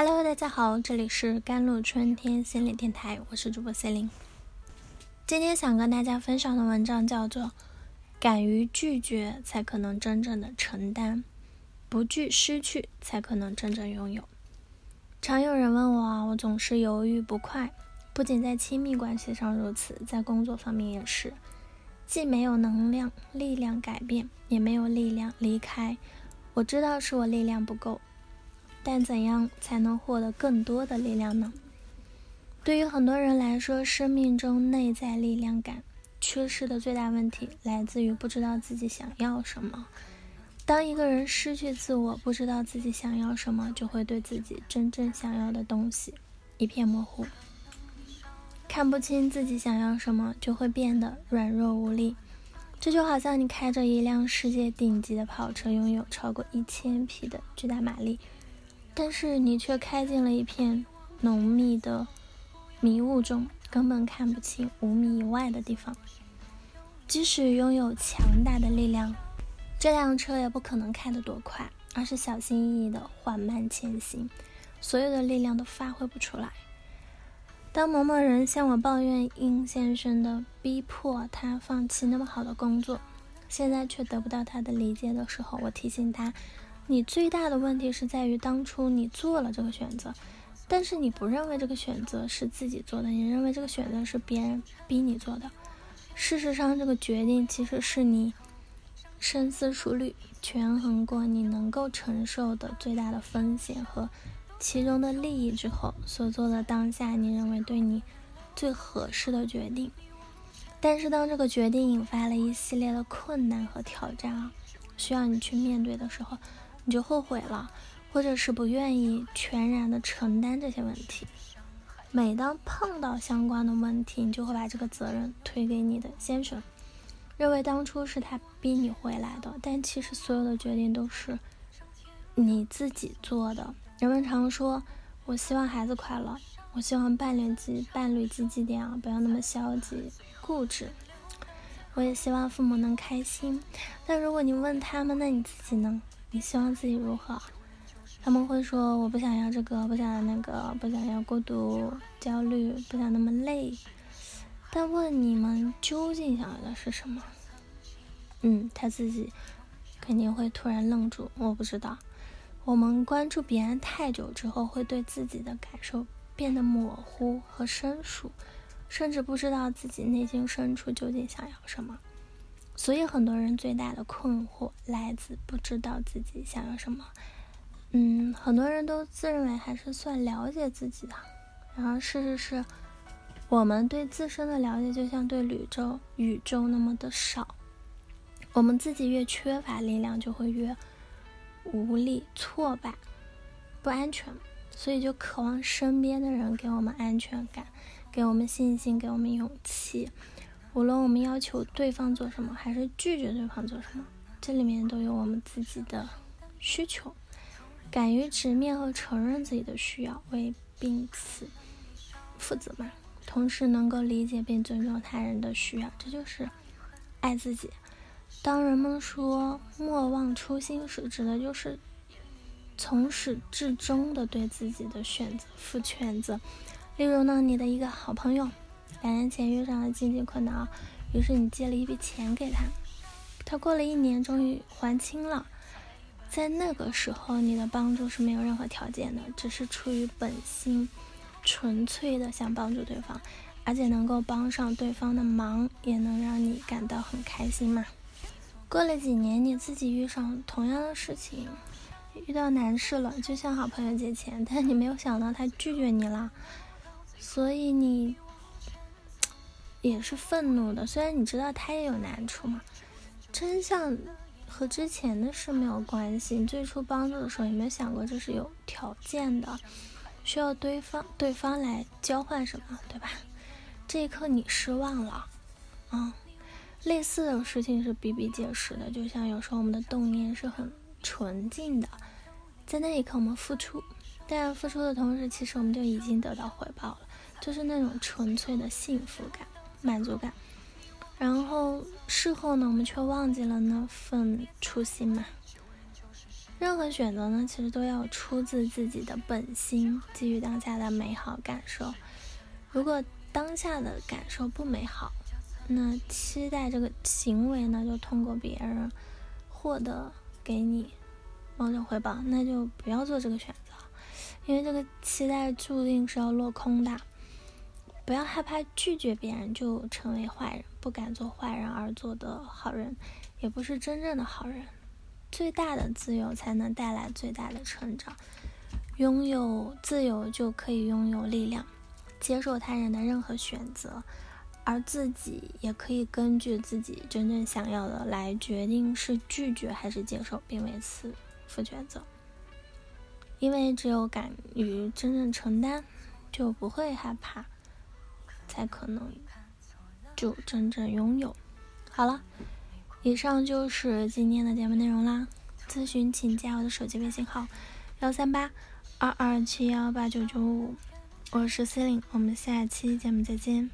Hello，大家好，这里是甘露春天心理电台，我是主播 C 琳。今天想跟大家分享的文章叫做《敢于拒绝，才可能真正的承担；不惧失去，才可能真正拥有》。常有人问我，我总是犹豫不快，不仅在亲密关系上如此，在工作方面也是，既没有能量、力量改变，也没有力量离开。我知道是我力量不够。但怎样才能获得更多的力量呢？对于很多人来说，生命中内在力量感缺失的最大问题，来自于不知道自己想要什么。当一个人失去自我，不知道自己想要什么，就会对自己真正想要的东西一片模糊，看不清自己想要什么，就会变得软弱无力。这就好像你开着一辆世界顶级的跑车，拥有超过一千匹的巨大马力。但是你却开进了一片浓密的迷雾中，根本看不清五米以外的地方。即使拥有强大的力量，这辆车也不可能开得多快，而是小心翼翼的缓慢前行，所有的力量都发挥不出来。当某某人向我抱怨殷先生的逼迫他放弃那么好的工作，现在却得不到他的理解的时候，我提醒他。你最大的问题是在于当初你做了这个选择，但是你不认为这个选择是自己做的，你认为这个选择是别人逼你做的。事实上，这个决定其实是你深思熟虑、权衡过你能够承受的最大的风险和其中的利益之后所做的当下你认为对你最合适的决定。但是，当这个决定引发了一系列的困难和挑战啊，需要你去面对的时候。你就后悔了，或者是不愿意全然的承担这些问题。每当碰到相关的问题，你就会把这个责任推给你的先生，认为当初是他逼你回来的。但其实所有的决定都是你自己做的。人们常说：“我希望孩子快乐，我希望伴侣积伴侣积极点啊，不要那么消极固执。我也希望父母能开心。”但如果你问他们，那你自己呢？你希望自己如何？他们会说：“我不想要这个，不想要那个，不想要孤独、焦虑，不想那么累。”但问你们究竟想要的是什么？嗯，他自己肯定会突然愣住。我不知道。我们关注别人太久之后，会对自己的感受变得模糊和生疏，甚至不知道自己内心深处究竟想要什么。所以很多人最大的困惑来自不知道自己想要什么。嗯，很多人都自认为还是算了解自己的，然而事实是，我们对自身的了解就像对宇宙宇宙那么的少。我们自己越缺乏力量，就会越无力、挫败、不安全，所以就渴望身边的人给我们安全感，给我们信心，给我们勇气。无论我们要求对方做什么，还是拒绝对方做什么，这里面都有我们自己的需求。敢于直面和承认自己的需要，为彼此负责嘛。同时能够理解并尊重他人的需要，这就是爱自己。当人们说莫忘初心时，指的就是从始至终的对自己的选择负全责。例如呢，你的一个好朋友。两年前遇上了经济困难，于是你借了一笔钱给他，他过了一年终于还清了。在那个时候，你的帮助是没有任何条件的，只是出于本心，纯粹的想帮助对方，而且能够帮上对方的忙，也能让你感到很开心嘛。过了几年，你自己遇上同样的事情，遇到难事了，就向好朋友借钱，但你没有想到他拒绝你了，所以你。也是愤怒的，虽然你知道他也有难处嘛。真相和之前的事没有关系。你最初帮助的时候有没有想过这是有条件的，需要对方对方来交换什么，对吧？这一刻你失望了，嗯，类似的事情是比比皆是的。就像有时候我们的动念是很纯净的，在那一刻我们付出，但付出的同时，其实我们就已经得到回报了，就是那种纯粹的幸福感。满足感，然后事后呢，我们却忘记了那份初心嘛。任何选择呢，其实都要出自自己的本心，基于当下的美好感受。如果当下的感受不美好，那期待这个行为呢，就通过别人获得给你某种回报，那就不要做这个选择，因为这个期待注定是要落空的。不要害怕拒绝别人就成为坏人，不敢做坏人而做的好人，也不是真正的好人。最大的自由才能带来最大的成长。拥有自由就可以拥有力量，接受他人的任何选择，而自己也可以根据自己真正想要的来决定是拒绝还是接受，并为此负全责。因为只有敢于真正承担，就不会害怕。才可能就真正拥有。好了，以上就是今天的节目内容啦。咨询请加我的手机微信号：幺三八二二七幺八九九五。我是 C 琳，我们下期节目再见。